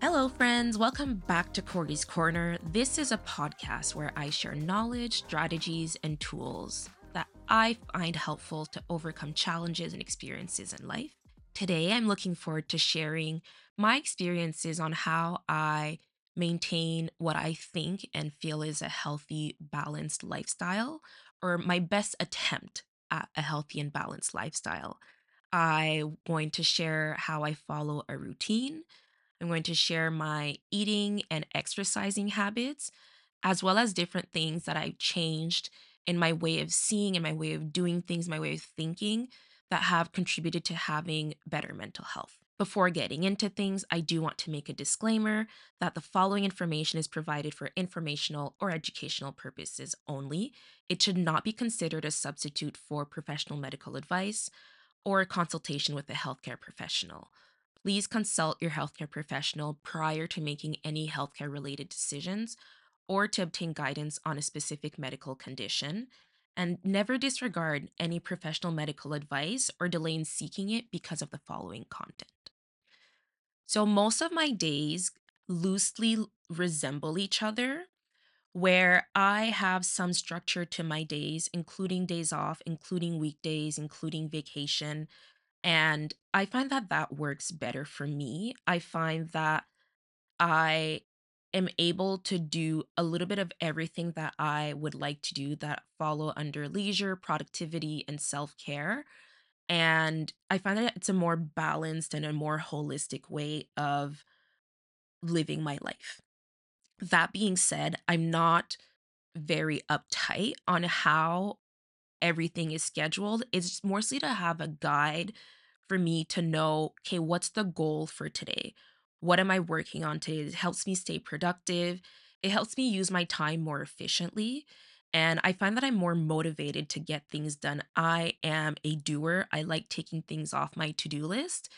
Hello, friends. Welcome back to Cori's Corner. This is a podcast where I share knowledge, strategies, and tools that I find helpful to overcome challenges and experiences in life. Today, I'm looking forward to sharing my experiences on how I maintain what I think and feel is a healthy, balanced lifestyle, or my best attempt at a healthy and balanced lifestyle. I'm going to share how I follow a routine. I'm going to share my eating and exercising habits, as well as different things that I've changed in my way of seeing and my way of doing things, my way of thinking that have contributed to having better mental health. Before getting into things, I do want to make a disclaimer that the following information is provided for informational or educational purposes only. It should not be considered a substitute for professional medical advice or a consultation with a healthcare professional. Please consult your healthcare professional prior to making any healthcare related decisions or to obtain guidance on a specific medical condition. And never disregard any professional medical advice or delay in seeking it because of the following content. So, most of my days loosely resemble each other, where I have some structure to my days, including days off, including weekdays, including vacation. And I find that that works better for me. I find that I am able to do a little bit of everything that I would like to do that follow under leisure, productivity, and self care. And I find that it's a more balanced and a more holistic way of living my life. That being said, I'm not very uptight on how everything is scheduled. It's mostly to have a guide for me to know, okay, what's the goal for today? What am I working on today? It helps me stay productive. It helps me use my time more efficiently. And I find that I'm more motivated to get things done. I am a doer. I like taking things off my to do list.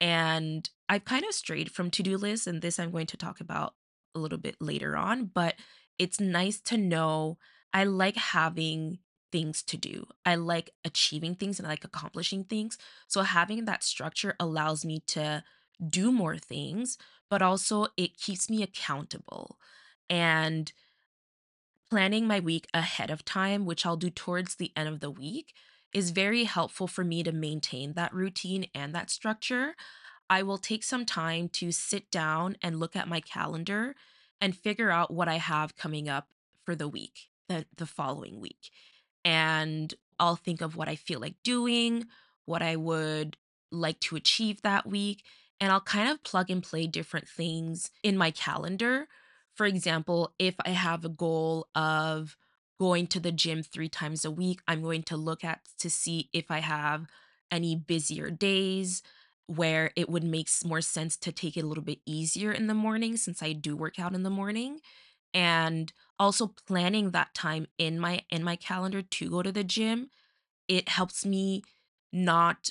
And I've kind of strayed from to do lists, and this I'm going to talk about a little bit later on. But it's nice to know I like having things to do. I like achieving things and I like accomplishing things. So having that structure allows me to do more things, but also it keeps me accountable. And planning my week ahead of time, which I'll do towards the end of the week, is very helpful for me to maintain that routine and that structure. I will take some time to sit down and look at my calendar and figure out what I have coming up for the week, the, the following week. And I'll think of what I feel like doing, what I would like to achieve that week, and I'll kind of plug and play different things in my calendar. For example, if I have a goal of going to the gym three times a week, I'm going to look at to see if I have any busier days where it would make more sense to take it a little bit easier in the morning since I do work out in the morning. And also planning that time in my in my calendar to go to the gym it helps me not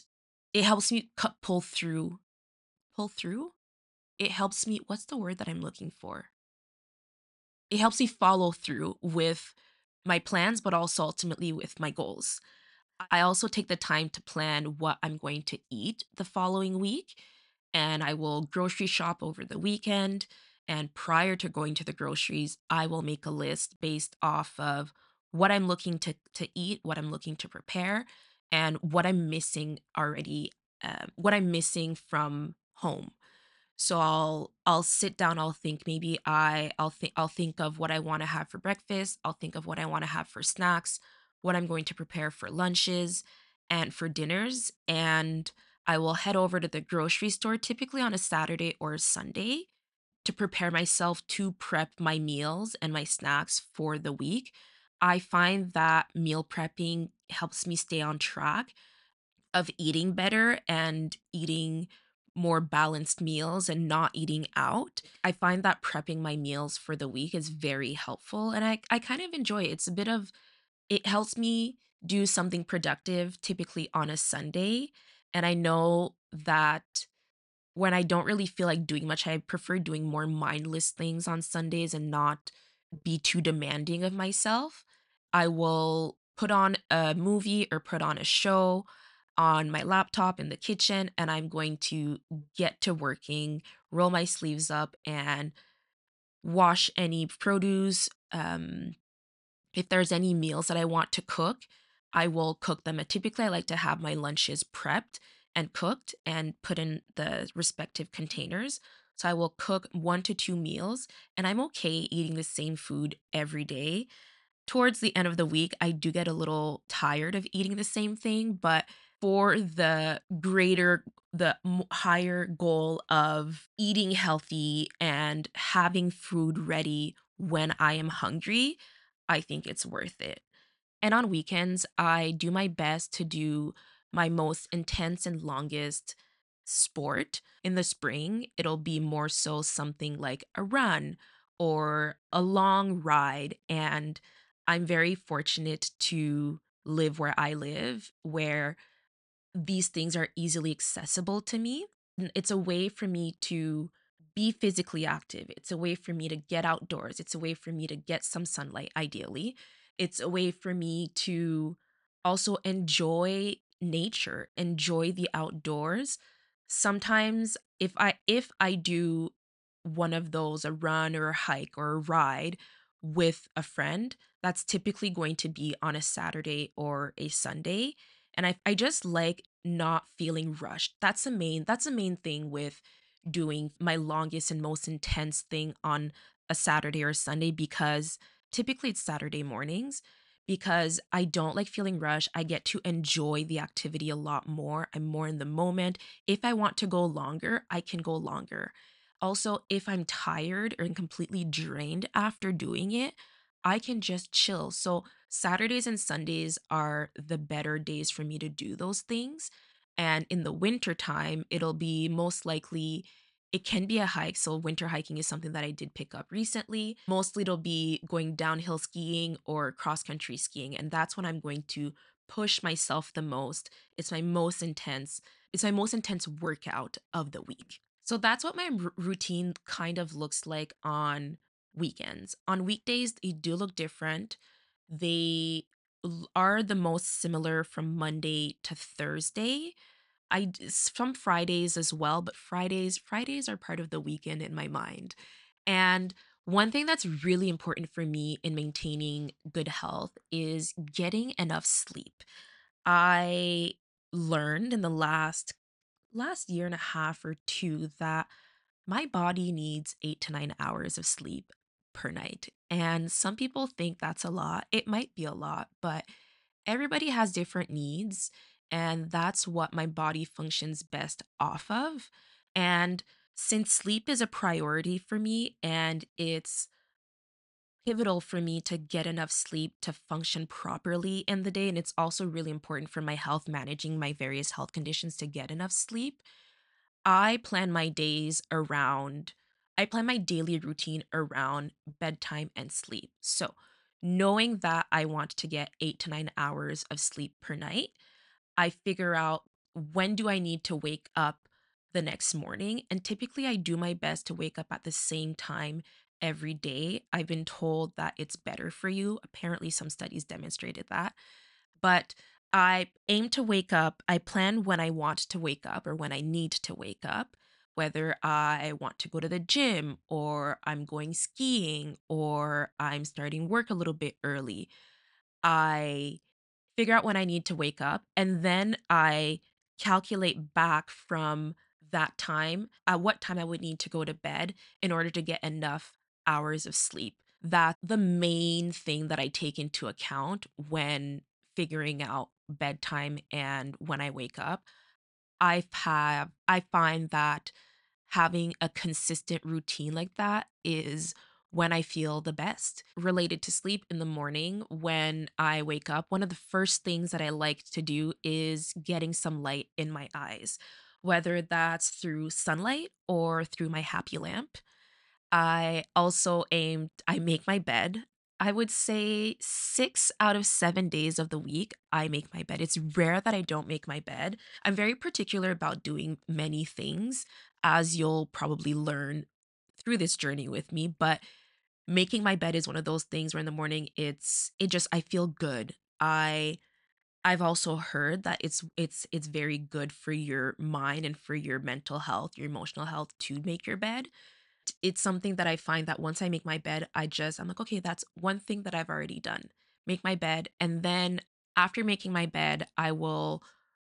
it helps me cut, pull through pull through? It helps me what's the word that i'm looking for it helps me follow through with my plans but also ultimately with my goals. I also take the time to plan what i'm going to eat the following week and i will grocery shop over the weekend and prior to going to the groceries i will make a list based off of what i'm looking to to eat what i'm looking to prepare and what i'm missing already uh, what i'm missing from home so i'll i'll sit down i'll think maybe i i'll think i'll think of what i want to have for breakfast i'll think of what i want to have for snacks what i'm going to prepare for lunches and for dinners and i will head over to the grocery store typically on a saturday or a sunday to prepare myself to prep my meals and my snacks for the week. I find that meal prepping helps me stay on track of eating better and eating more balanced meals and not eating out. I find that prepping my meals for the week is very helpful and I, I kind of enjoy it. It's a bit of, it helps me do something productive typically on a Sunday. And I know that when I don't really feel like doing much, I prefer doing more mindless things on Sundays and not be too demanding of myself. I will put on a movie or put on a show on my laptop in the kitchen and I'm going to get to working, roll my sleeves up and wash any produce. Um, if there's any meals that I want to cook, I will cook them. Typically, I like to have my lunches prepped and cooked and put in the respective containers. So I will cook one to two meals, and I'm okay eating the same food every day towards the end of the week, I do get a little tired of eating the same thing, but for the greater the higher goal of eating healthy and having food ready when I am hungry, I think it's worth it. And on weekends, I do my best to do my most intense and longest sport. In the spring, it'll be more so something like a run or a long ride. And I'm very fortunate to live where I live, where these things are easily accessible to me. It's a way for me to be physically active. It's a way for me to get outdoors. It's a way for me to get some sunlight, ideally. It's a way for me to also enjoy nature, enjoy the outdoors. Sometimes if I if I do one of those, a run or a hike or a ride with a friend, that's typically going to be on a Saturday or a Sunday. And I, I just like not feeling rushed. That's the main that's the main thing with doing my longest and most intense thing on a Saturday or Sunday because typically it's Saturday mornings because I don't like feeling rushed. I get to enjoy the activity a lot more. I'm more in the moment. If I want to go longer, I can go longer. Also, if I'm tired or completely drained after doing it, I can just chill. So, Saturdays and Sundays are the better days for me to do those things. And in the winter time, it'll be most likely it can be a hike. So winter hiking is something that I did pick up recently. Mostly it'll be going downhill skiing or cross country skiing. And that's when I'm going to push myself the most. It's my most intense, it's my most intense workout of the week. So that's what my r- routine kind of looks like on weekends. On weekdays, they do look different. They are the most similar from Monday to Thursday. I some Fridays as well, but Fridays Fridays are part of the weekend in my mind. And one thing that's really important for me in maintaining good health is getting enough sleep. I learned in the last last year and a half or two that my body needs 8 to 9 hours of sleep per night. And some people think that's a lot. It might be a lot, but everybody has different needs and that's what my body functions best off of and since sleep is a priority for me and it's pivotal for me to get enough sleep to function properly in the day and it's also really important for my health managing my various health conditions to get enough sleep I plan my days around, I plan my daily routine around bedtime and sleep. So, knowing that I want to get eight to nine hours of sleep per night, I figure out when do I need to wake up the next morning. And typically, I do my best to wake up at the same time every day. I've been told that it's better for you. Apparently, some studies demonstrated that but I aim to wake up. I plan when I want to wake up or when I need to wake up, whether I want to go to the gym or I'm going skiing or I'm starting work a little bit early. I figure out when I need to wake up and then I calculate back from that time at what time I would need to go to bed in order to get enough hours of sleep. That's the main thing that I take into account when figuring out bedtime and when I wake up. I have I find that having a consistent routine like that is when I feel the best. Related to sleep in the morning, when I wake up, one of the first things that I like to do is getting some light in my eyes, whether that's through sunlight or through my happy lamp. I also aim I make my bed. I would say 6 out of 7 days of the week, I make my bed. It's rare that I don't make my bed. I'm very particular about doing many things, as you'll probably learn through this journey with me, but making my bed is one of those things where in the morning it's it just I feel good. I I've also heard that it's it's it's very good for your mind and for your mental health, your emotional health to make your bed. It's something that I find that once I make my bed, I just I'm like, okay, that's one thing that I've already done. Make my bed and then after making my bed, I will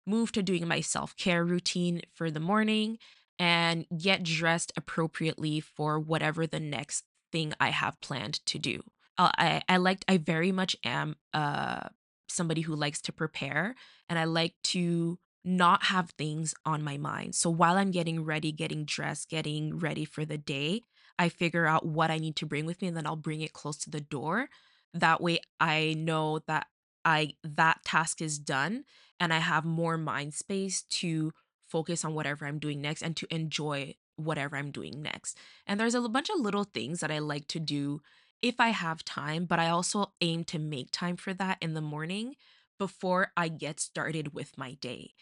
move to doing my self-care routine for the morning and get dressed appropriately for whatever the next thing I have planned to do. Uh, I I liked I very much am uh somebody who likes to prepare and I like to not have things on my mind. So while I'm getting ready, getting dressed, getting ready for the day, I figure out what I need to bring with me and then I'll bring it close to the door. That way I know that I that task is done and I have more mind space to focus on whatever I'm doing next and to enjoy whatever I'm doing next. And there's a bunch of little things that I like to do if I have time, but I also aim to make time for that in the morning before I get started with my day.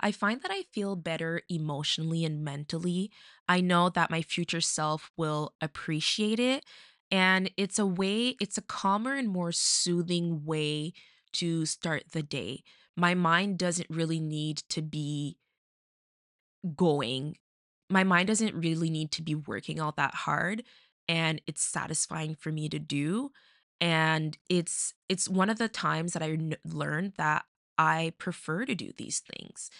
I find that I feel better emotionally and mentally. I know that my future self will appreciate it. And it's a way, it's a calmer and more soothing way to start the day. My mind doesn't really need to be going. My mind doesn't really need to be working all that hard and it's satisfying for me to do. And it's it's one of the times that I learned that I prefer to do these things.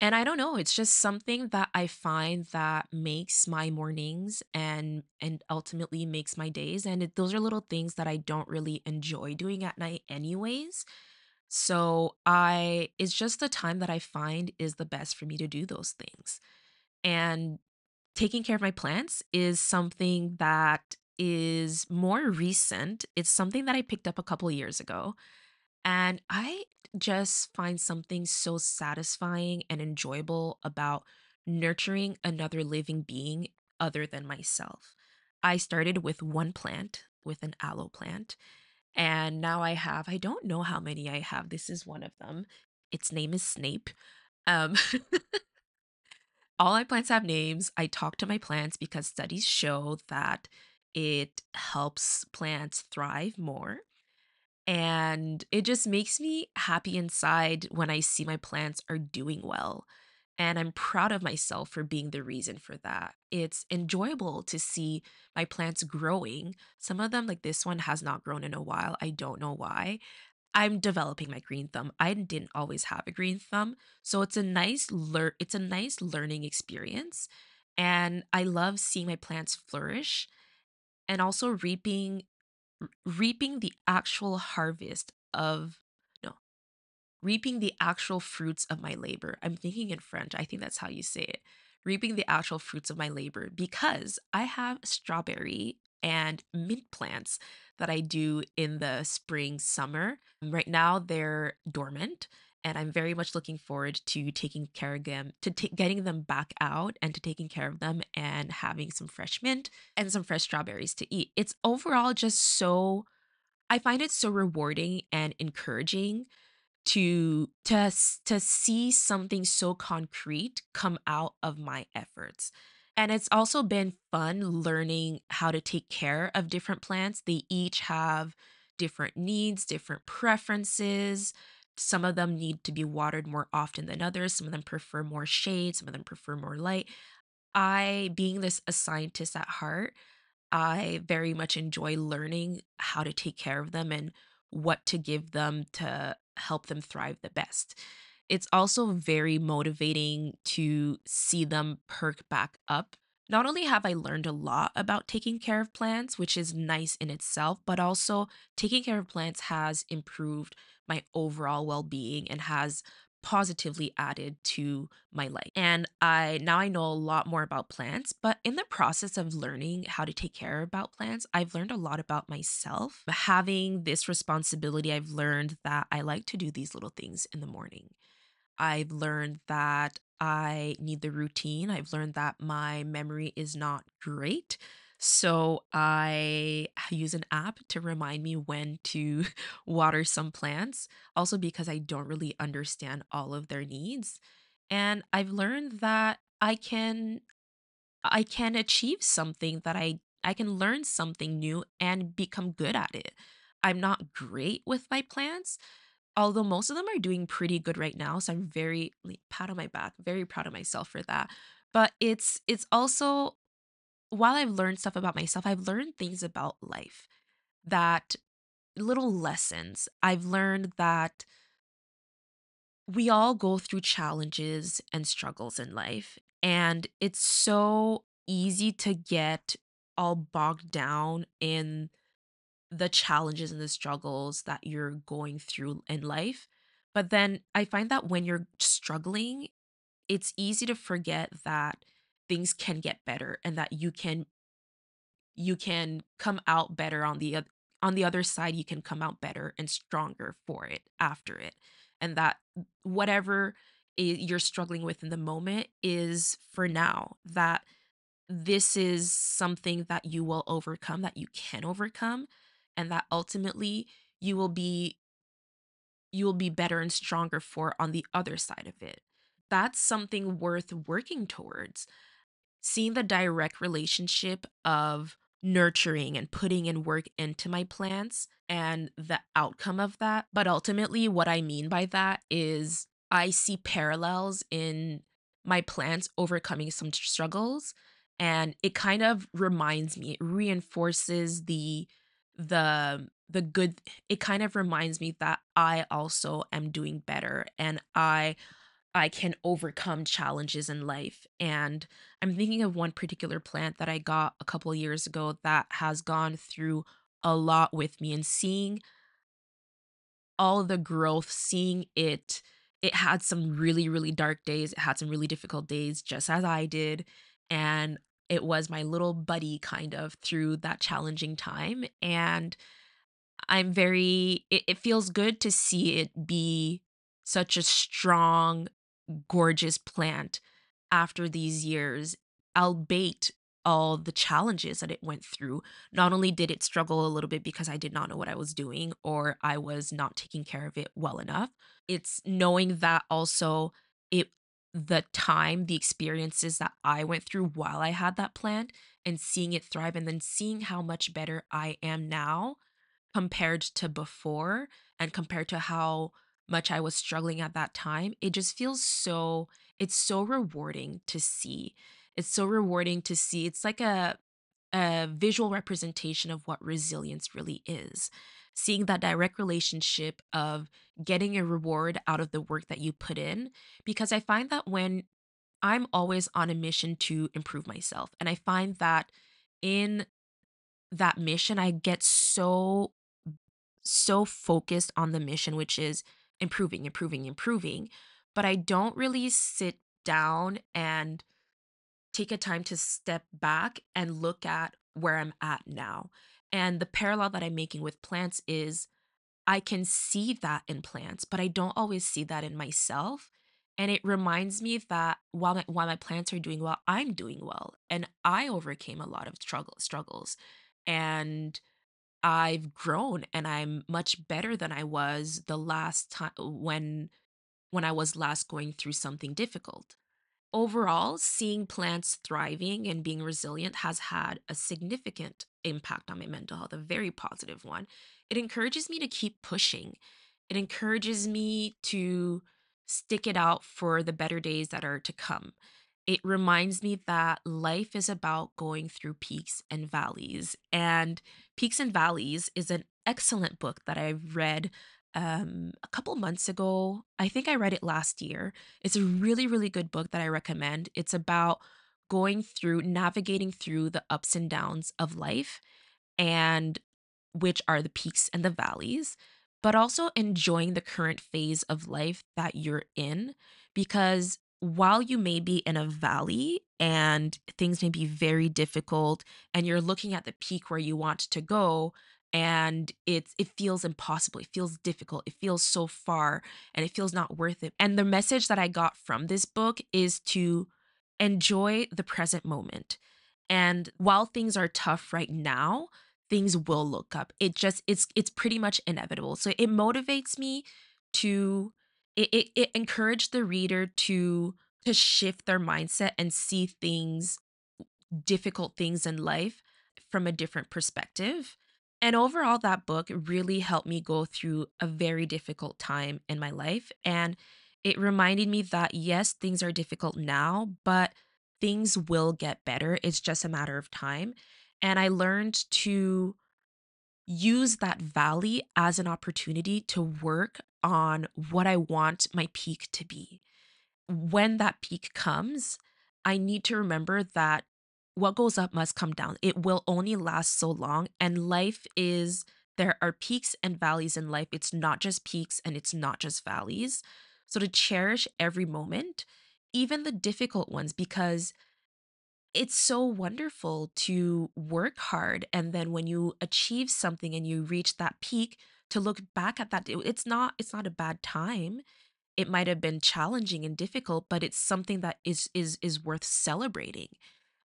And I don't know, it's just something that I find that makes my mornings and and ultimately makes my days and it, those are little things that I don't really enjoy doing at night anyways. So I it's just the time that I find is the best for me to do those things. And taking care of my plants is something that is more recent. It's something that I picked up a couple years ago. And I just find something so satisfying and enjoyable about nurturing another living being other than myself. I started with one plant, with an aloe plant, and now I have, I don't know how many I have. This is one of them. Its name is Snape. Um, all my plants have names. I talk to my plants because studies show that it helps plants thrive more. And it just makes me happy inside when I see my plants are doing well. And I'm proud of myself for being the reason for that. It's enjoyable to see my plants growing. Some of them, like this one, has not grown in a while. I don't know why. I'm developing my green thumb. I didn't always have a green thumb, so it's a nice lear- it's a nice learning experience. And I love seeing my plants flourish and also reaping reaping the actual harvest of no, reaping the actual fruits of my labor. I'm thinking in French. I think that's how you say it. Reaping the actual fruits of my labor because I have strawberry and mint plants that I do in the spring, summer. Right now, they're dormant. And I'm very much looking forward to taking care of them, to ta- getting them back out and to taking care of them and having some fresh mint and some fresh strawberries to eat. It's overall just so I find it so rewarding and encouraging to to to see something so concrete come out of my efforts. And it's also been fun learning how to take care of different plants. They each have different needs, different preferences. Some of them need to be watered more often than others. Some of them prefer more shade, some of them prefer more light. I, being this a scientist at heart, I very much enjoy learning how to take care of them and what to give them to help them thrive the best. It's also very motivating to see them perk back up. Not only have I learned a lot about taking care of plants, which is nice in itself, but also taking care of plants has improved my overall well being and has positively added to my life. And I now I know a lot more about plants, but in the process of learning how to take care about plants, I've learned a lot about myself. Having this responsibility, I've learned that I like to do these little things in the morning. I've learned that I need the routine. I've learned that my memory is not great. So I use an app to remind me when to water some plants, also because I don't really understand all of their needs. And I've learned that I can I can achieve something that I I can learn something new and become good at it. I'm not great with my plants, although most of them are doing pretty good right now. So I'm very like, pat on my back, very proud of myself for that. But it's it's also while I've learned stuff about myself, I've learned things about life that little lessons. I've learned that we all go through challenges and struggles in life, and it's so easy to get all bogged down in the challenges and the struggles that you're going through in life. But then I find that when you're struggling, it's easy to forget that things can get better and that you can you can come out better on the on the other side you can come out better and stronger for it after it. And that whatever you're struggling with in the moment is for now that this is something that you will overcome that you can overcome and that ultimately you will be you will be better and stronger for on the other side of it. That's something worth working towards seeing the direct relationship of nurturing and putting in work into my plants and the outcome of that. But ultimately, what I mean by that is I see parallels in my plants overcoming some struggles and it kind of reminds me it reinforces the the the good it kind of reminds me that I also am doing better and I I can overcome challenges in life. And I'm thinking of one particular plant that I got a couple years ago that has gone through a lot with me and seeing all the growth, seeing it. It had some really, really dark days. It had some really difficult days, just as I did. And it was my little buddy kind of through that challenging time. And I'm very, it, it feels good to see it be such a strong gorgeous plant after these years, albeit all the challenges that it went through. Not only did it struggle a little bit because I did not know what I was doing or I was not taking care of it well enough, it's knowing that also it the time, the experiences that I went through while I had that plant and seeing it thrive and then seeing how much better I am now compared to before and compared to how much I was struggling at that time, it just feels so it's so rewarding to see. It's so rewarding to see. It's like a a visual representation of what resilience really is. Seeing that direct relationship of getting a reward out of the work that you put in because I find that when I'm always on a mission to improve myself and I find that in that mission I get so so focused on the mission, which is improving, improving, improving. But I don't really sit down and take a time to step back and look at where I'm at now. And the parallel that I'm making with plants is I can see that in plants, but I don't always see that in myself. And it reminds me that while my, while my plants are doing well, I'm doing well, and I overcame a lot of struggle struggles, and I've grown and I'm much better than I was the last time when when I was last going through something difficult. Overall, seeing plants thriving and being resilient has had a significant impact on my mental health, a very positive one. It encourages me to keep pushing. It encourages me to stick it out for the better days that are to come. It reminds me that life is about going through peaks and valleys. And Peaks and Valleys is an excellent book that I read um, a couple months ago. I think I read it last year. It's a really, really good book that I recommend. It's about going through, navigating through the ups and downs of life and which are the peaks and the valleys, but also enjoying the current phase of life that you're in. Because while you may be in a valley and things may be very difficult, and you're looking at the peak where you want to go, and it's it feels impossible it feels difficult it feels so far and it feels not worth it. And the message that i got from this book is to enjoy the present moment. And while things are tough right now things will look up. It just it's it's pretty much inevitable. So it motivates me to it it, it encouraged the reader to to shift their mindset and see things difficult things in life from a different perspective And overall, that book really helped me go through a very difficult time in my life. And it reminded me that yes, things are difficult now, but things will get better. It's just a matter of time. And I learned to use that valley as an opportunity to work on what I want my peak to be. When that peak comes, I need to remember that what goes up must come down. It will only last so long. And life is, there are peaks and valleys in life. It's not just peaks and it's not just valleys. So to cherish every moment, even the difficult ones, because it's so wonderful to work hard. And then when you achieve something and you reach that peak, to look back at that, it's not, it's not a bad time it might have been challenging and difficult but it's something that is is is worth celebrating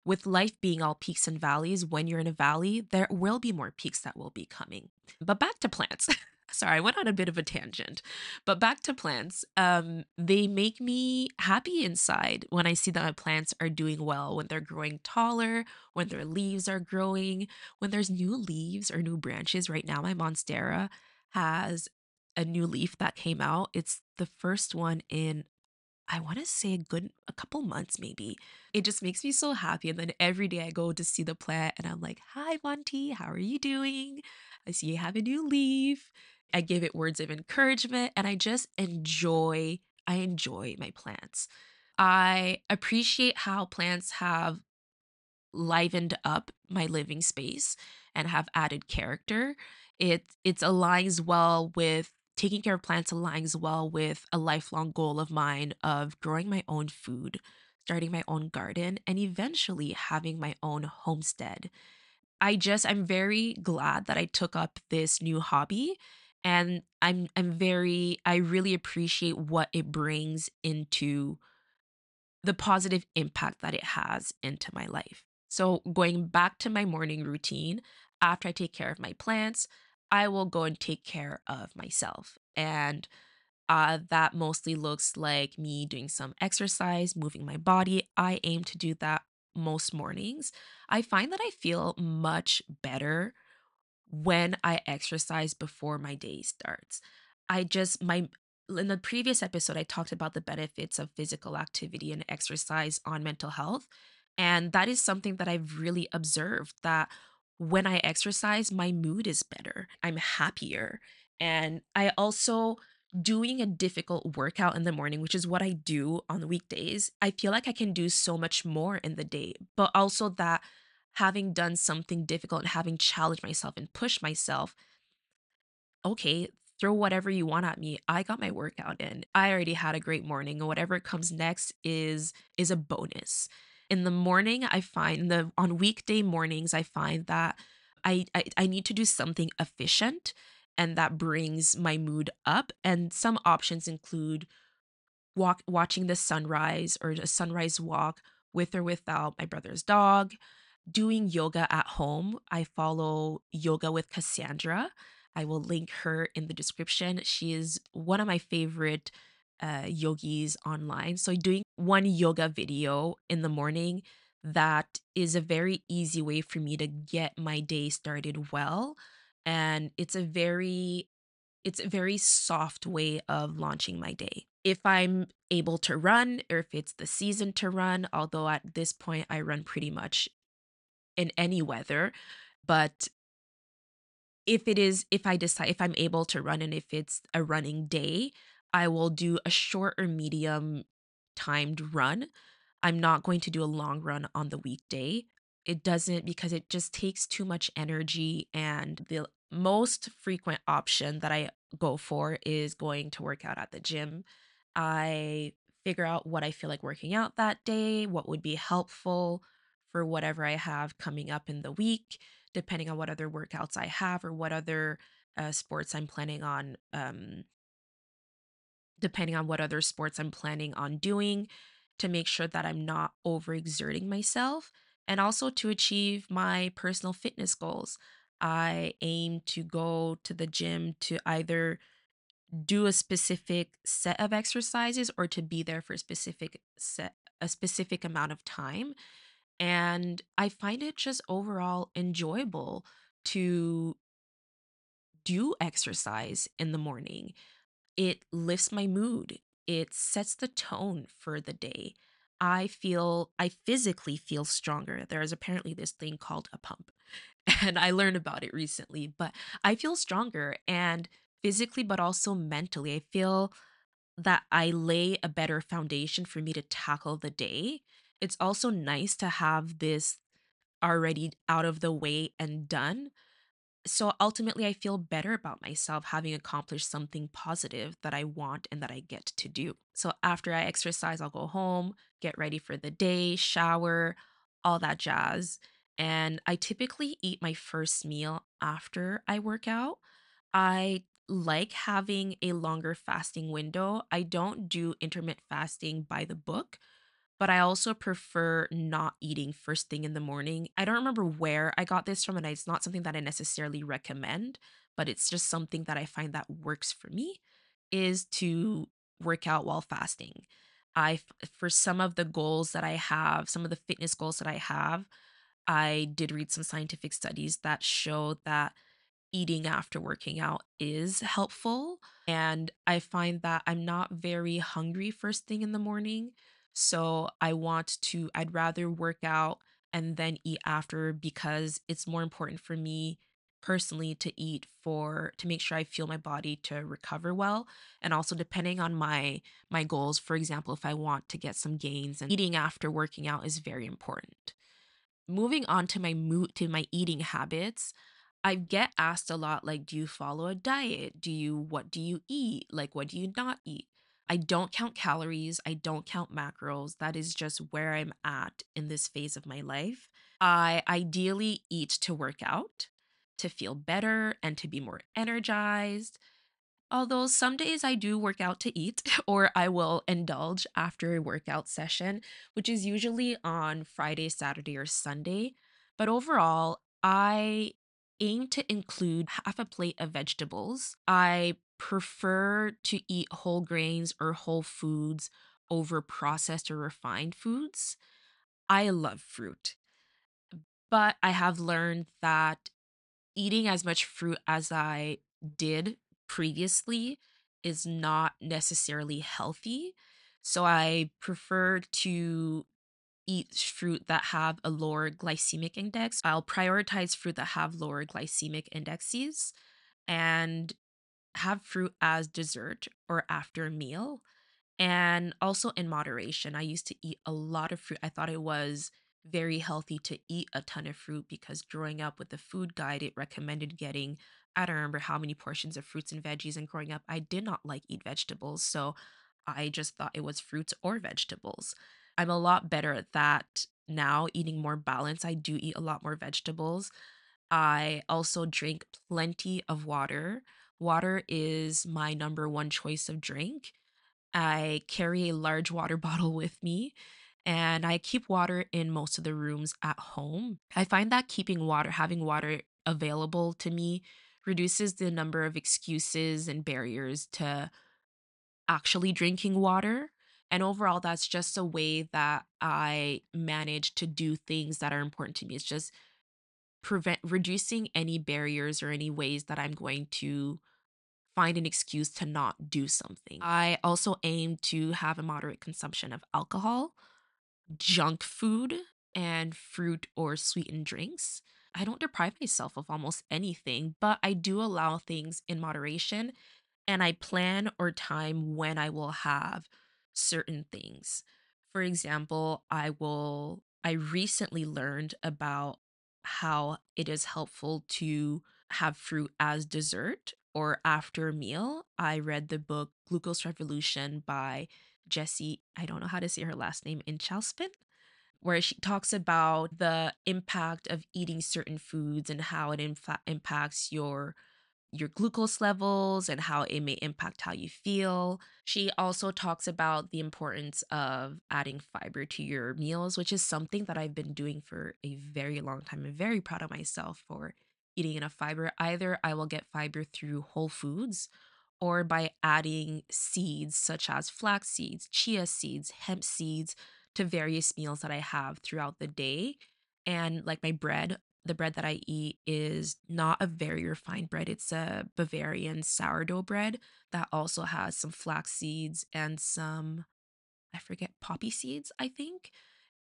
with life being all peaks and valleys, when you're in a valley, there will be more peaks that will be coming. But back to plants. Sorry, I went on a bit of a tangent. But back to plants. Um, they make me happy inside when I see that my plants are doing well, when they're growing taller, when their leaves are growing, when there's new leaves or new branches. Right now, my Monstera has a new leaf that came out. It's the first one in I wanna say a good a couple months maybe. It just makes me so happy, and then every day I go to see the plant and I'm like, "Hi, Monty, how are you doing? I see you have a new leaf." I give it words of encouragement, and I just enjoy I enjoy my plants. I appreciate how plants have livened up my living space and have added character. It it aligns well with taking care of plants aligns well with a lifelong goal of mine of growing my own food, starting my own garden, and eventually having my own homestead. I just I'm very glad that I took up this new hobby and I'm I'm very I really appreciate what it brings into the positive impact that it has into my life. So, going back to my morning routine, after I take care of my plants, I will go and take care of myself. And uh, that mostly looks like me doing some exercise, moving my body. I aim to do that most mornings. I find that I feel much better when I exercise before my day starts. I just, my, in the previous episode, I talked about the benefits of physical activity and exercise on mental health. And that is something that I've really observed that when I exercise, my mood is better. I'm happier. And I also, doing a difficult workout in the morning, which is what I do on the weekdays, I feel like I can do so much more in the day. But also that having done something difficult and having challenged myself and pushed myself, okay, throw whatever you want at me. I got my workout in. I already had a great morning and whatever comes next is is a bonus. In the morning, I find the on weekday mornings, I find that I, I I need to do something efficient and that brings my mood up. And some options include walk watching the sunrise or a sunrise walk with or without my brother's dog, doing yoga at home. I follow Yoga with Kassandra. I will link her in the description. She is one of my favorite uh, yogis online. So, doing one yoga video in the morning that is a very easy way for me to get my day started well. And it's a very it's a very soft way of launching my day. If I'm able to run or if it's the season to run, although at this point I run pretty much in any weather, but if it is if I decide if I'm able to run and if it's a running day, I will do a short or medium timed run. I'm not going to do a long run on the weekday. It doesn't because it just takes too much energy and the most frequent option that I go for is going to work out at the gym. I figure out what I feel like working out that day, what would be helpful for whatever I have coming up in the week, depending on what other workouts I have or what other uh, sports I'm planning on, um, depending on what other sports I'm planning on doing to make sure that I'm not overexerting myself and also to achieve my personal fitness goals. I aim to go to the gym to either do a specific set of exercises or to be there for a specific set a specific amount of time and I find it just overall enjoyable to do exercise in the morning, it lifts my mood. It sets the tone for the day. I feel I physically feel stronger. There is apparently this thing called a pump, and I learned about it recently, but I feel stronger and physically, but also mentally. I feel that I lay a better foundation for me to tackle the day. It's also nice to have this already out of the way and done so ultimately, I feel better about myself having accomplished something positive that I want and that I get to do. So after I exercise, I'll go home, get ready for the day, shower, all that jazz. And I typically eat my first meal after I work out. I like having a longer fasting window. I don't do intermittent fasting by the book but I also prefer not eating first thing in the morning. I don't remember where I got this from, and it's not something that I necessarily recommend, but it's just something that I find that works for me is to work out while fasting. I for some of the goals that I have, some of the fitness goals that I have, I did read some scientific studies that show that eating after working out is helpful. And I find that I'm not very hungry first thing in the morning. So I want to, I'd rather work out and then eat after because it's more important for me personally to eat for to make sure I feel my body to recover well. And also depending on my my goals for example if I want to get some gains and eating after working out is very important. Moving on to my mood to my eating habits i get asked a lot like do you follow a diet? Do you what do you eat? Like what do you not eat i don't count calories i don't count macros that is just where i'm at in this phase of my life i ideally eat to work out to feel better and to be more energized Although some days I do work out to eat, or I will indulge after a workout session, which is usually on Friday, Saturday, or Sunday. But overall, I aim to include half a plate of vegetables. I prefer to eat whole grains or whole foods over processed or refined foods. I love fruit, but I have learned that eating as much fruit as I did previously is not necessarily healthy. So I prefer to eat fruit that have a lower glycemic index. I'll prioritize fruit that have lower glycemic indexes and have fruit as dessert or after a meal and also in moderation. I used to eat a lot of fruit. I thought it was very healthy to eat a ton of fruit because growing up with the food guide, it recommended getting, I don't remember how many portions of fruits and veggies. And growing up, I did not like eat vegetables. So I just thought it was fruits or vegetables. I'm a lot better at that now, eating more balance. I do eat a lot more vegetables. I also drink plenty of water. Water is my number one choice of drink. I carry a large water bottle with me and I keep water in most of the rooms at home. I find that keeping water, having water available to me, reduces the number of excuses and barriers to actually drinking water. And overall, that's just a way that I manage to do things that are important to me. It's just prevent reducing any barriers or any ways that I'm going to find an excuse to not do something. I also aim to have a moderate consumption of alcohol, junk food, and fruit or sweetened drinks. I don't deprive myself of almost anything, but I do allow things in moderation and I plan or time when I will have certain things. For example, I will I recently learned about how it is helpful to have fruit as dessert or after a meal. I read the book Glucose Revolution by Jessie, I don't know how to say her last name, Inchauspin, where she talks about the impact of eating certain foods and how it infa- impacts your your glucose levels and how it may impact how you feel. She also talks about the importance of adding fiber to your meals, which is something that I've been doing for a very long time. I'm very proud of myself for eating enough fiber. Either I will get fiber through whole foods or by adding seeds such as flax seeds, chia seeds, hemp seeds to various meals that I have throughout the day. And like my bread, the bread that I eat is not a very refined bread. It's a Bavarian sourdough bread that also has some flax seeds and some, I forget, poppy seeds, I think,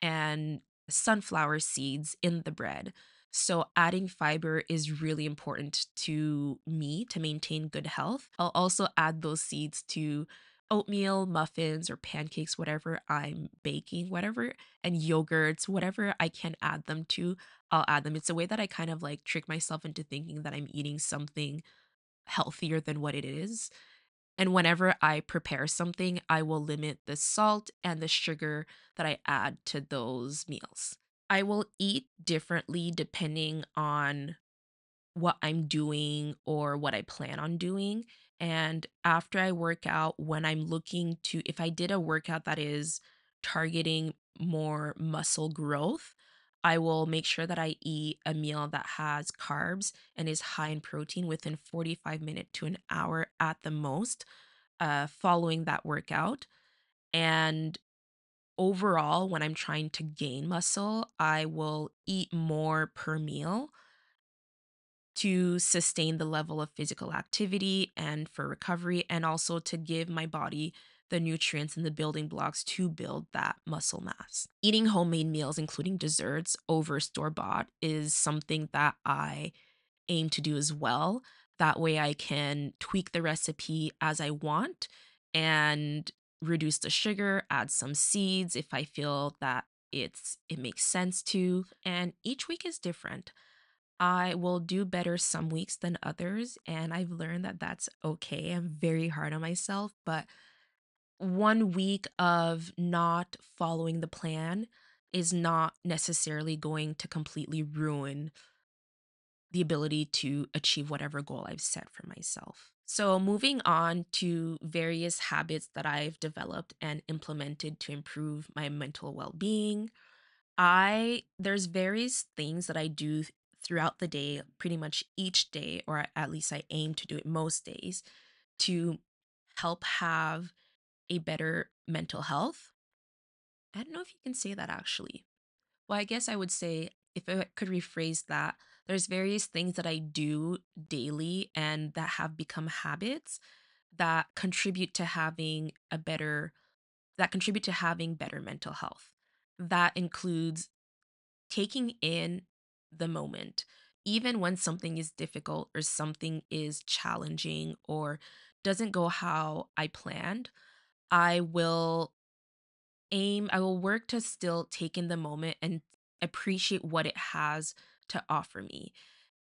and sunflower seeds in the bread. So, adding fiber is really important to me to maintain good health. I'll also add those seeds to oatmeal, muffins, or pancakes, whatever I'm baking, whatever, and yogurts, whatever I can add them to, I'll add them. It's a way that I kind of like trick myself into thinking that I'm eating something healthier than what it is. And whenever I prepare something, I will limit the salt and the sugar that I add to those meals. I will eat differently depending on what I'm doing or what I plan on doing. And after I work out, when I'm looking to, if I did a workout that is targeting more muscle growth, I will make sure that I eat a meal that has carbs and is high in protein within 45 minutes to an hour at the most, uh, following that workout. And overall, when I'm trying to gain muscle, I will eat more per meal to sustain the level of physical activity and for recovery, and also to give my body the nutrients and the building blocks to build that muscle mass. Eating homemade meals, including desserts, over store bought is something that I aim to do as well. That way, I can tweak the recipe as I want and reduce the sugar, add some seeds if I feel that it's it makes sense to and each week is different I will do better some weeks than others, and I've learned that that's okay. I'm very hard on myself, but one week of not following the plan is not necessarily going to completely ruin the ability to achieve whatever goal I've set for myself. So, moving on to various habits that I've developed and implemented to improve my mental well being. I there's various things that I do throughout the day, pretty much each day, or at least I aim to do it most days, to help have a better mental health. I don't know if you can say that actually. Well, I guess I would say if I could rephrase that, there's various things that I do daily and that have become habits that contribute to having a better that contribute to having better mental health. That includes taking in the moment. Even when something is difficult or something is challenging or doesn't go how I planned, I will aim, I will work to still take in the moment and appreciate what it has to offer me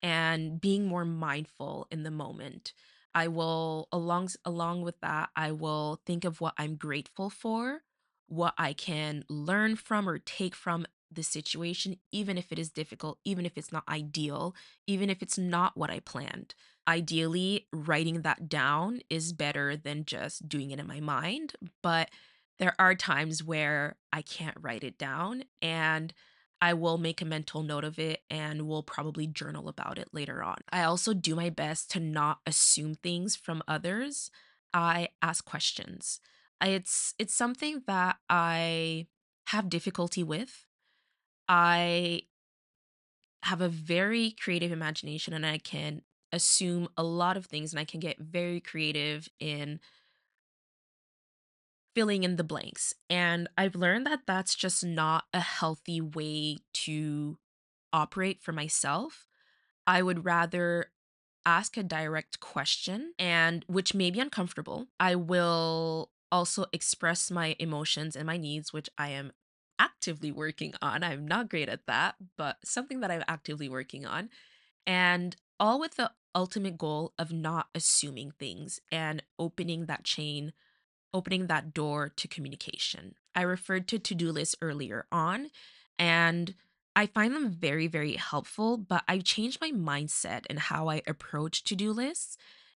and being more mindful in the moment. I will along along with that, I will think of what I'm grateful for, what I can learn from or take from the situation, even if it is difficult, even if it's not ideal, even if it's not what I planned. Ideally, writing that down is better than just doing it in my mind, but there are times where I can't write it down and I will make a mental note of it and will probably journal about it later on. I also do my best to not assume things from others. I ask questions. It's it's something that I have difficulty with. I have a very creative imagination and I can assume a lot of things and I can get very creative in filling in the blanks. And I've learned that that's just not a healthy way to operate for myself. I would rather ask a direct question and which may be uncomfortable. I will also express my emotions and my needs, which I am actively working on. I'm not great at that, but something that I'm actively working on. And all with the ultimate goal of not assuming things and opening that chain opening that door to communication. I referred to to do lists earlier on, and I find them very, very helpful, but I've changed my mindset and how I approach to do lists.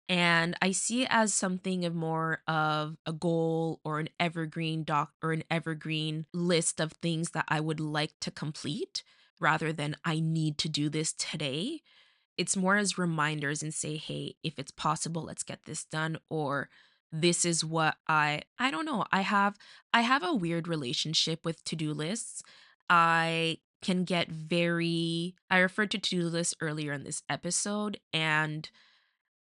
And I see it as something of more of a goal or an evergreen doc or an evergreen list of things that I would like to complete rather than I need to do this today. It's more as reminders and say, hey, if it's possible, let's get this done. Or this is what I I don't know. I have I have a weird relationship with to-do lists. I can get very I referred to to-do lists earlier in this episode and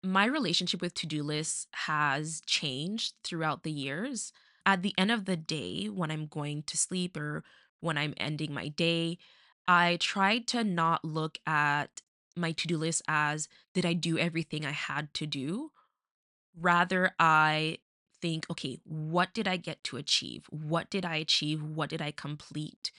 my relationship with to-do lists has changed throughout the years. At the end of the day, when I'm going to sleep or when I'm ending my day, I try to not look at my to-do list as did I do everything I had to do? Rather, I think, okay, what did I get to achieve? What did I achieve? What did I complete?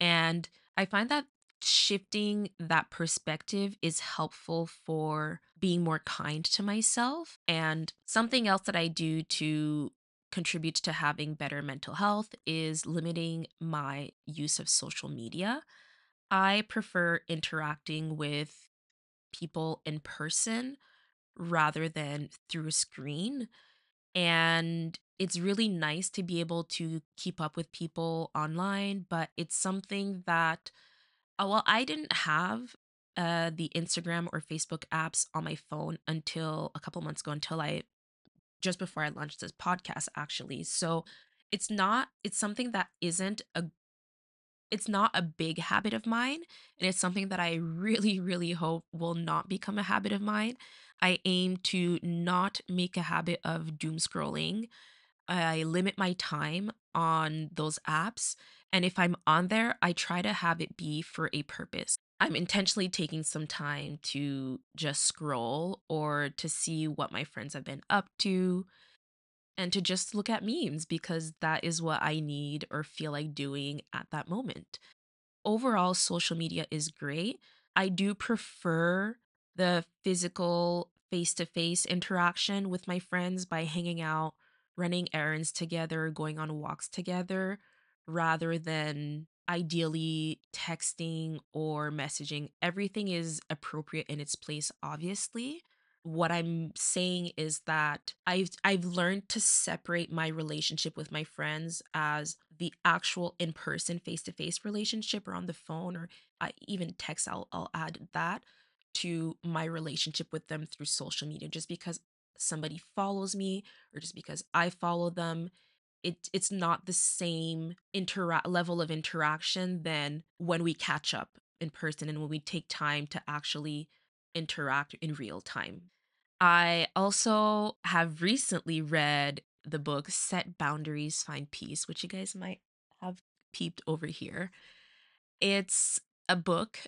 And I find that shifting that perspective is helpful for being more kind to myself. And something else that I do to contribute to having better mental health is limiting my use of social media. I prefer interacting with people in person rather than through a screen. And it's really nice to be able to keep up with people online, but it's something that, uh, well, I didn't have uh, the Instagram or Facebook apps on my phone until a couple months ago, until I just before I launched this podcast, actually. So it's not, it's something that isn't a it's not a big habit of mine, and it's something that I really, really hope will not become a habit of mine. I aim to not make a habit of doom scrolling. I limit my time on those apps, and if I'm on there, I try to have it be for a purpose. I'm intentionally taking some time to just scroll or to see what my friends have been up to and to just look at memes because that is what I need or feel like doing at that moment. Overall, social media is great. I do prefer the physical face to face interaction with my friends by hanging out, running errands together, going on walks together, rather than ideally texting or messaging. Everything is appropriate in its place, obviously what I'm saying is that I've I've learned to separate my relationship with my friends as the actual in-person face-to-face relationship or on the phone or I even text I'll I'll add that to my relationship with them through social media just because somebody follows me or just because I follow them it it's not the same intera- level of interaction than when we catch up in person and when we take time to actually interact in real time. I also have recently read the book Set Boundaries, Find Peace, which you guys might have peeped over here. It's a book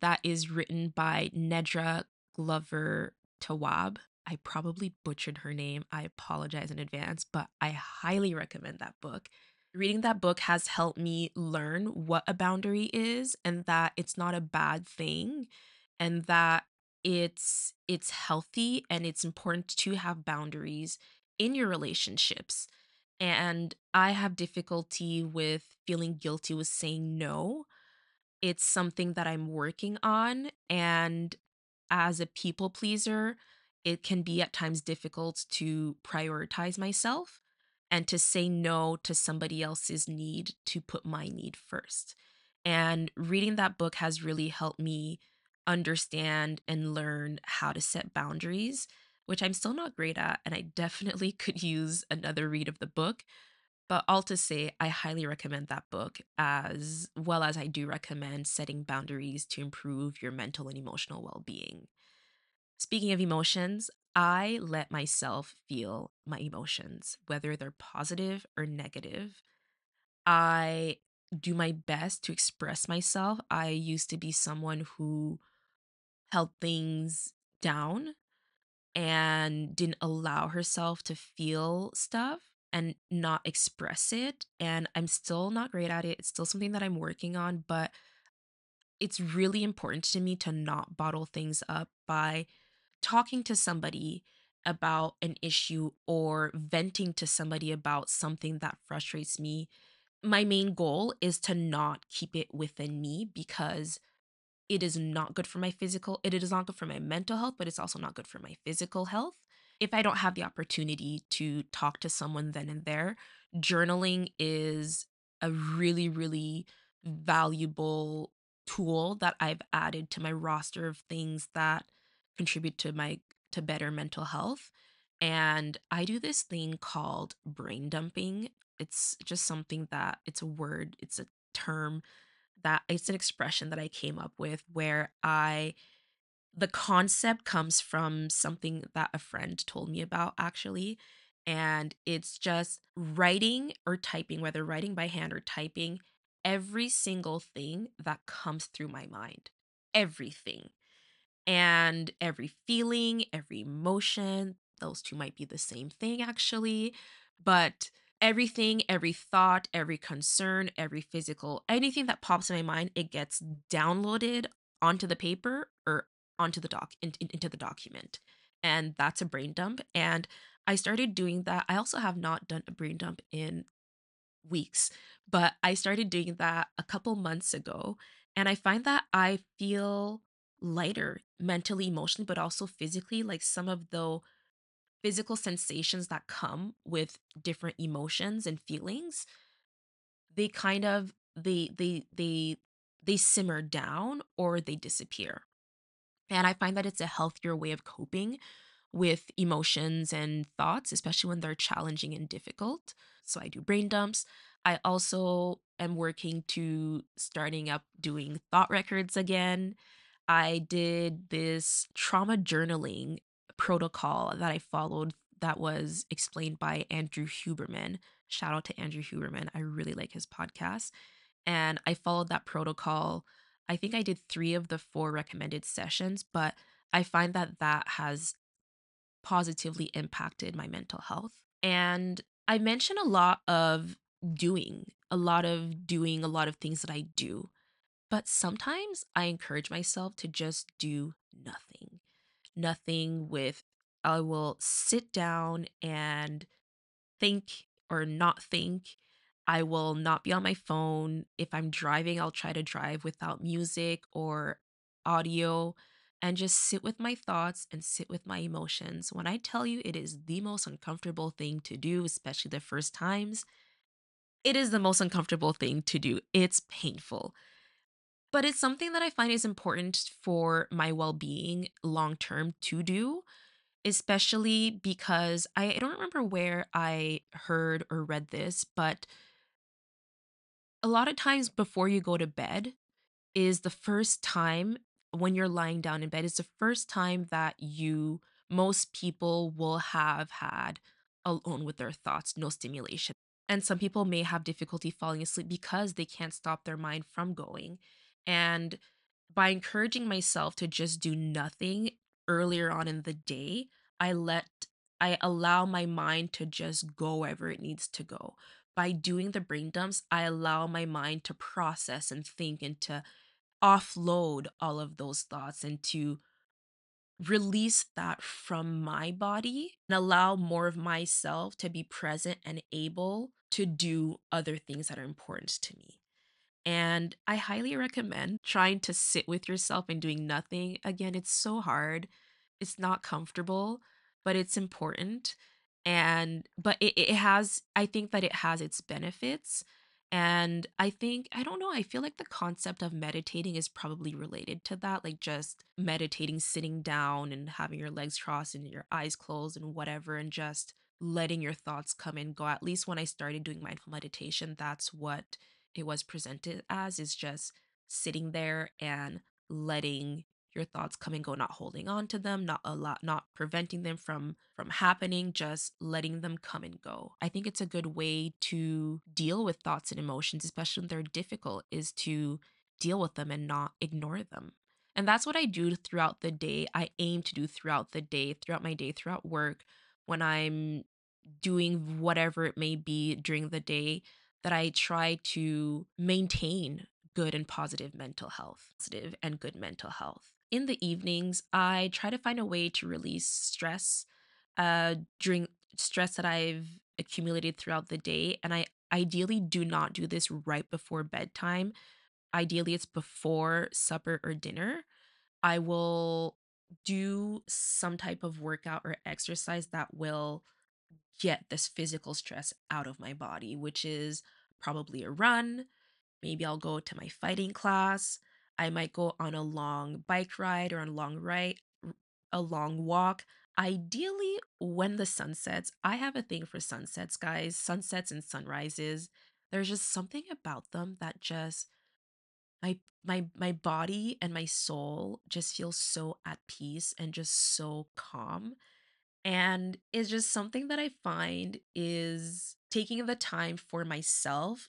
that is written by Nedra Glover Tawwab. I probably butchered her name. I apologize in advance, but I highly recommend that book. Reading that book has helped me learn what a boundary is and that it's not a bad thing and that it's it's healthy and it's important to have boundaries in your relationships. And I have difficulty with feeling guilty with saying no. It's something that I'm working on and as a people pleaser, it can be at times difficult to prioritize myself and to say no to somebody else's need to put my need first. And reading that book has really helped me understand and learn how to set boundaries, which I'm still not great at. And I definitely could use another read of the book. But all to say, I highly recommend that book, as well as I do recommend setting boundaries to improve your mental and emotional well being. Speaking of emotions, I let myself feel my emotions, whether they're positive or negative. I do my best to express myself. I used to be someone who held things down and didn't allow herself to feel stuff and not express it. And I'm still not great at it. It's still something that I'm working on, but it's really important to me to not bottle things up by talking to somebody about an issue or venting to somebody about something that frustrates me. My main goal is to not keep it within me because it is not good for my physical, it is not good for my mental health, but it's also not good for my physical health. If I don't have the opportunity to talk to someone then and there, journaling is a really, really valuable tool that I've added to my roster of things that contribute to my to better mental health. And I do this thing called brain dumping. It's just something that it's a word, it's a term that it's an expression that I came up with where I the concept comes from something that a friend told me about actually. And it's just writing or typing, whether writing by hand or typing, every single thing that comes through my mind. Everything. And every feeling, every emotion, those two might be the same thing actually. But everything, every thought, every concern, every physical, anything that pops in my mind, it gets downloaded onto the paper or onto the doc in, in- into the document. And that's a brain dump. And I started doing that. I also have not done a brain dump in weeks, but I started doing that a couple months ago. And I find that I feel lighter mentally, emotionally, but also physically. Like some of the physical sensations that come with different emotions and feelings, they kind of they they they they simmer down or they disappear. And I find that it's a healthier way of coping with emotions and thoughts, especially when they're challenging and difficult. So I do brain dumps. I also am working to starting up doing thought records again. I did this trauma journaling protocol that I followed that was explained by Andrew Huberman. Shout out to Andrew Huberman. I really like his podcast. And I followed that protocol. I think I did three of the four recommended sessions, but I find that that has positively impacted my mental health. And I mention a lot of doing, a lot of doing, a lot of things that I do. But sometimes I encourage myself to just do nothing. Nothing with, I will sit down and think or not think. I will not be on my phone. If I'm driving, I'll try to drive without music or audio and just sit with my thoughts and sit with my emotions. When I tell you it is the most uncomfortable thing to do, especially the first times, it is the most uncomfortable thing to do. It's painful. But it's something that I find is important for my well being long term to do especially because I, I don't remember where I heard or read this, but a lot of times before you go to bed is the first time when you're lying down in bed is the first time that you most people will have had alone with their thoughts, no stimulation. And some people may have difficulty falling asleep because they can't stop their mind from going. And by encouraging myself to just do nothing earlier on in the day, I let I allow my mind to just go wherever it needs to go. By doing the brain dumps, I allow my mind to process and think and to offload all of those thoughts and to release that from my body and allow more of myself to be present and able to do other things that are important to me. And I highly recommend trying to sit with yourself and doing nothing. Again, it's so hard. It's not comfortable, but it's important. And but it, it has I think that it has its benefits. And I think, I don't know, I feel like the concept of meditating is probably related to that, like just meditating, sitting down and having your legs crossed and your eyes closed and whatever, and just letting your thoughts come and go. At least when I started doing mindful meditation, that's what it was presented as is just sitting there and letting your thoughts come and go not holding on to them not a lot not preventing them from from happening just letting them come and go. I think it's a good way to deal with thoughts and emotions especially when they're difficult is to deal with them and not ignore them. And that's what i do throughout the day. I aim to do throughout the day throughout my day throughout work when i'm doing whatever it may be during the day that I try to maintain good and positive mental health, positive and good mental health. In the evenings, I try to find a way to release stress uh, during stress that I've accumulated throughout the day. And I ideally do not do this right before bedtime. Ideally, it's before supper or dinner. I will do some type of workout or exercise that will get this physical stress out of my body, which is probably a run. Maybe I'll go to my fighting class. I might go on a long bike ride or a long ride, a long walk. Ideally, when the sun sets, I have a thing for sunsets, guys. Sunsets and sunrises. There's just something about them that just my my my body and my soul just feels so at peace and just so calm and it's just something that i find is taking the time for myself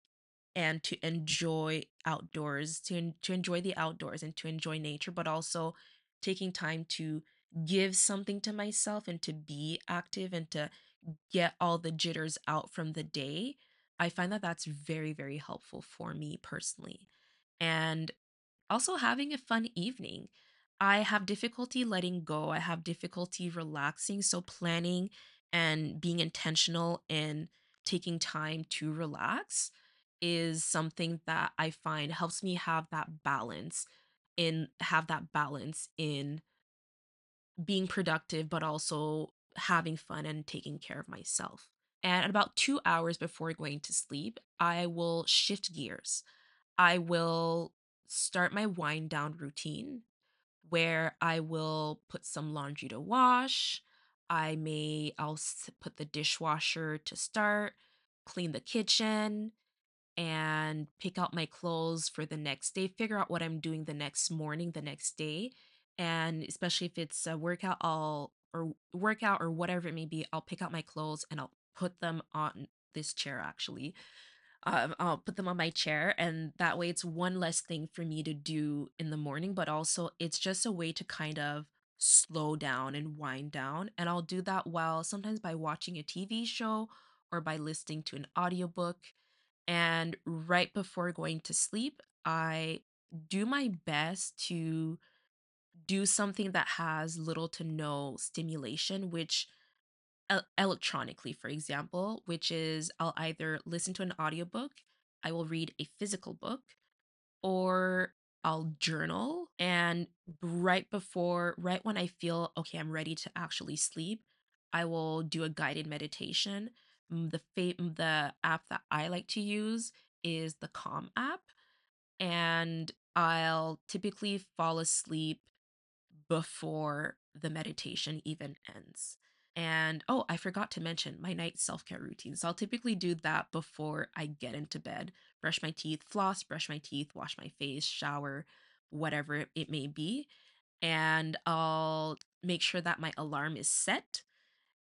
and to enjoy outdoors to to enjoy the outdoors and to enjoy nature but also taking time to give something to myself and to be active and to get all the jitters out from the day i find that that's very very helpful for me personally and also having a fun evening. I have difficulty letting go. I have difficulty relaxing. So, planning and being intentional in taking time to relax is something that I find helps me have that balance in have that balance in being productive but also having fun and taking care of myself. And about 2 hours before going to sleep, I will shift gears. I will start my wind down routine where I will put some laundry to wash. I may I'll put the dishwasher to start, clean the kitchen, and pick out my clothes for the next day, figure out what I'm doing the next morning, the next day. And especially if it's a workout, I'll or workout or whatever it may be, I'll pick out my clothes and I'll put them on this chair actually um, I'll put them on my chair, and that way it's one less thing for me to do in the morning, but also it's just a way to kind of slow down and wind down. And I'll do that while sometimes by watching a TV show or by listening to an audiobook. And right before going to sleep, I do my best to do something that has little to no stimulation, which electronically, for example, which is I'll either listen to an audiobook, I will read a physical book, or I'll journal. And right before, right when I feel okay, I'm ready to actually sleep, I will do a guided meditation. Mm, The fa- mm, the app that I like to use is the Calm app, and I'll typically fall asleep before the meditation even ends. And oh, I forgot to mention my night self care routine. So I'll typically do that before I get into bed brush my teeth, floss, brush my teeth, wash my face, shower, whatever it may be. And I'll make sure that my alarm is set.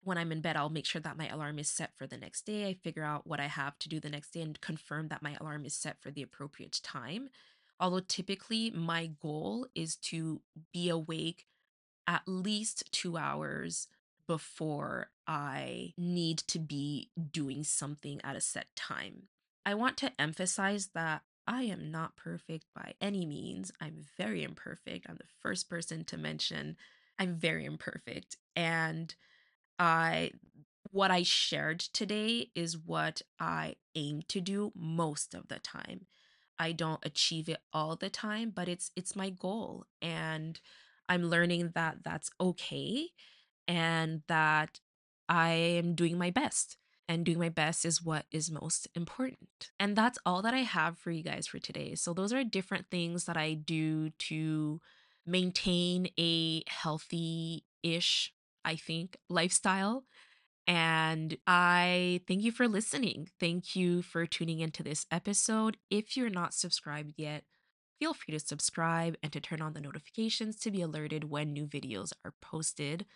When I'm in bed, I'll make sure that my alarm is set for the next day. I figure out what I have to do the next day and confirm that my alarm is set for the appropriate time. Although typically my goal is to be awake at least two hours before I need to be doing something at a set time. I want to emphasize that I am not perfect by any means. I'm very imperfect. I'm the first person to mention I'm very imperfect. And I what I shared today is what I aim to do most of the time. I don't achieve it all the time, but it's it's my goal and I'm learning that that's okay and that I am doing my best. And doing my best is what is most important. And that's all that I have for you guys for today. So, those are different things that I do to maintain a healthy ish, I think, lifestyle and I thank you for listening. Thank you for tuning into this episode. If you're not subscribed yet, feel free to subscribe and to turn on the notifications to be alerted when new videos are posted.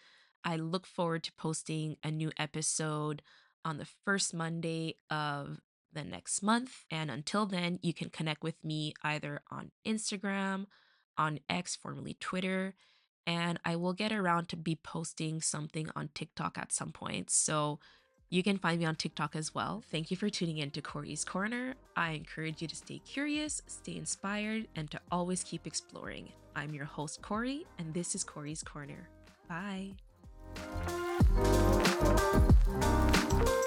I look forward to posting a new episode on the first Monday of the next month. And until then, you can connect with me either on Instagram, on X, formerly Twitter, and I will get around to be posting something on TikTok at some point. So you can find me on TikTok as well. Thank you for tuning in to Cori's Corner. I encourage you to stay curious, stay inspired, and to always keep exploring. I'm your host, Cori, and this is Cori's Corner. Bye. うん。